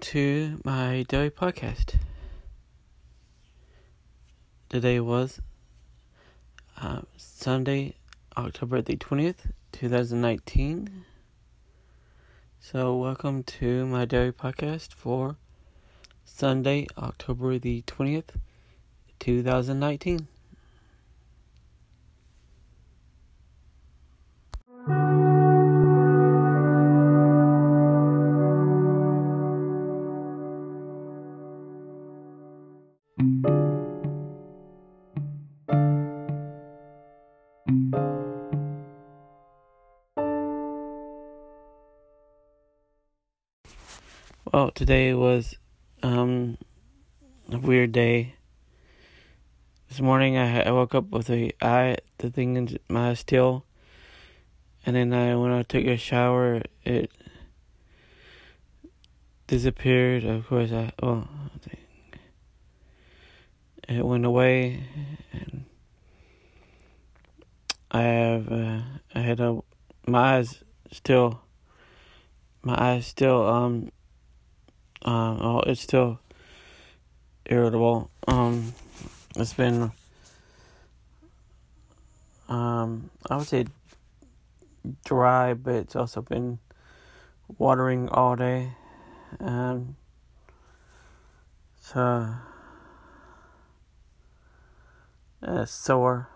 to my daily podcast. Today was uh, Sunday, October the 20th, 2019. So, welcome to my daily podcast for Sunday, October the 20th, 2019. Well, today was um, a weird day. This morning I, I woke up with a eye, the thing in my eye still, and then I when I took a shower, it disappeared. Of course, I well, it went away, and I have uh, I had a my eyes still my eyes still um um, oh, it's still irritable. Um, it's been, um, I would say dry, but it's also been watering all day. Um, so, it's sore.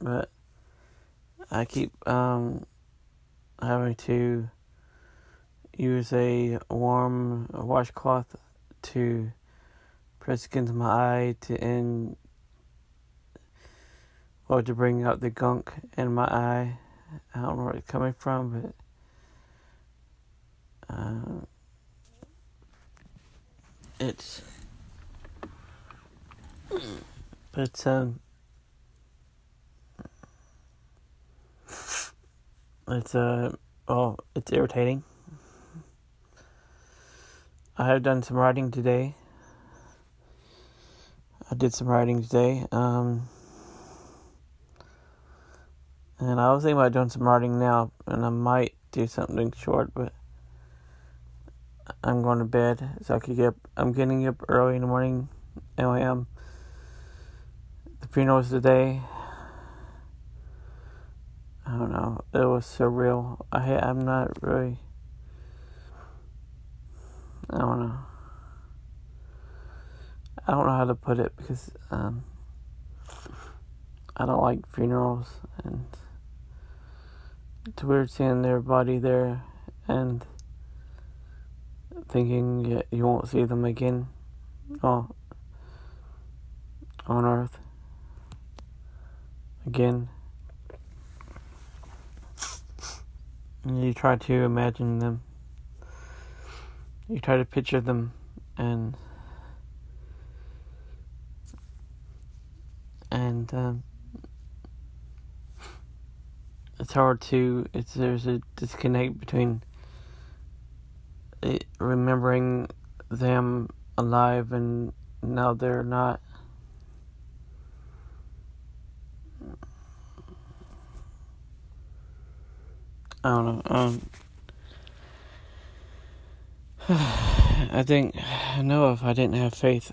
But I keep um, having to use a warm washcloth to press against my eye to end or to bring out the gunk in my eye. I don't know where it's coming from, but uh, it's but um It's uh oh, it's irritating. I have done some writing today. I did some writing today. Um and I was thinking about doing some writing now and I might do something short but I'm going to bed so I could get up I'm getting up early in the morning. Um the funeral's today. I don't know. It was surreal. I I'm not really. I don't know. I don't know how to put it because um, I don't like funerals and it's weird seeing their body there and thinking you, you won't see them again. Oh, on Earth again. You try to imagine them. You try to picture them and and um, it's hard to it's there's a disconnect between it, remembering them alive and now they're not I don't know. Um, I think I know if I didn't have faith,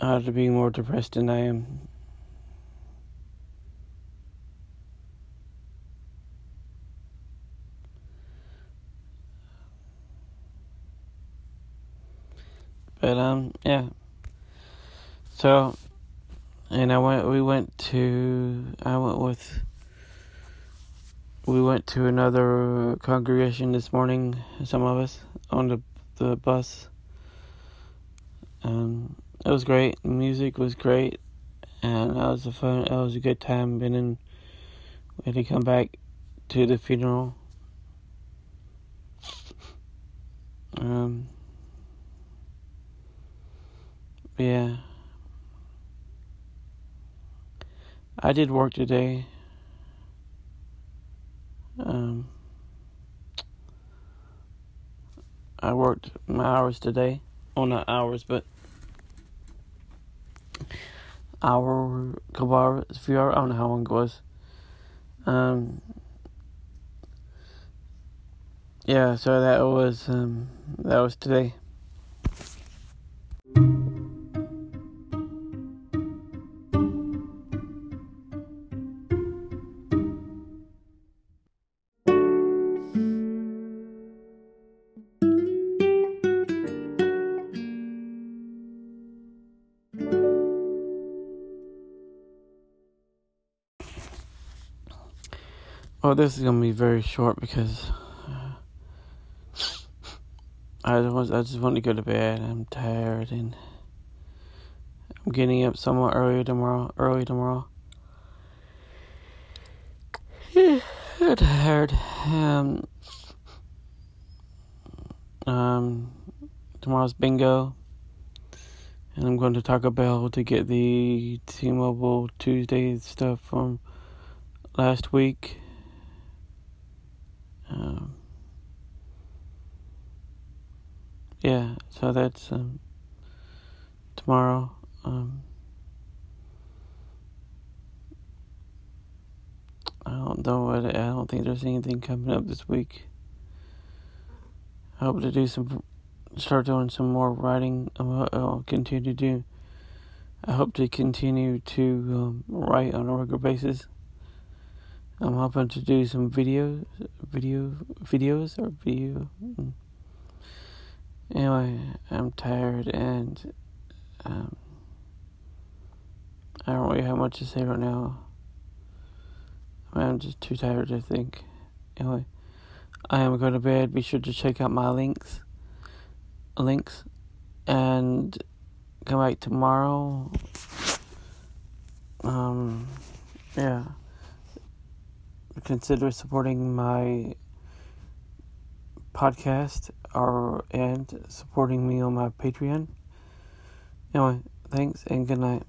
I'd be more depressed than I am. But um, yeah. So, and I went. We went to. I went with we went to another congregation this morning, some of us, on the, the bus. Um, it was great. The music was great. And that was a fun, that was a good time. And then we had to come back to the funeral. Um, yeah. I did work today. Um, I worked my hours today. Well, not hours, but hour, couple hours, a few hours. I don't know how long it was. Um, yeah, so that was um, that was today. Oh, this is gonna be very short because I just I just want to go to bed. I'm tired and I'm getting up somewhat early tomorrow. Early tomorrow. I'm tired. Um, um, tomorrow's bingo, and I'm going to Taco Bell to get the T-Mobile Tuesday stuff from last week. Um, yeah, so that's um, tomorrow. Um, I don't know what I don't think there's anything coming up this week. I hope to do some, start doing some more writing. I'll continue to do. I hope to continue to um, write on a regular basis. I'm hoping to do some videos, video, videos or video. Anyway, I'm tired and um, I don't really have much to say right now. I'm just too tired to think. Anyway, I am going to bed. Be sure to check out my links, links, and come back tomorrow. Um, yeah consider supporting my podcast or and supporting me on my Patreon. Anyway, thanks and good night.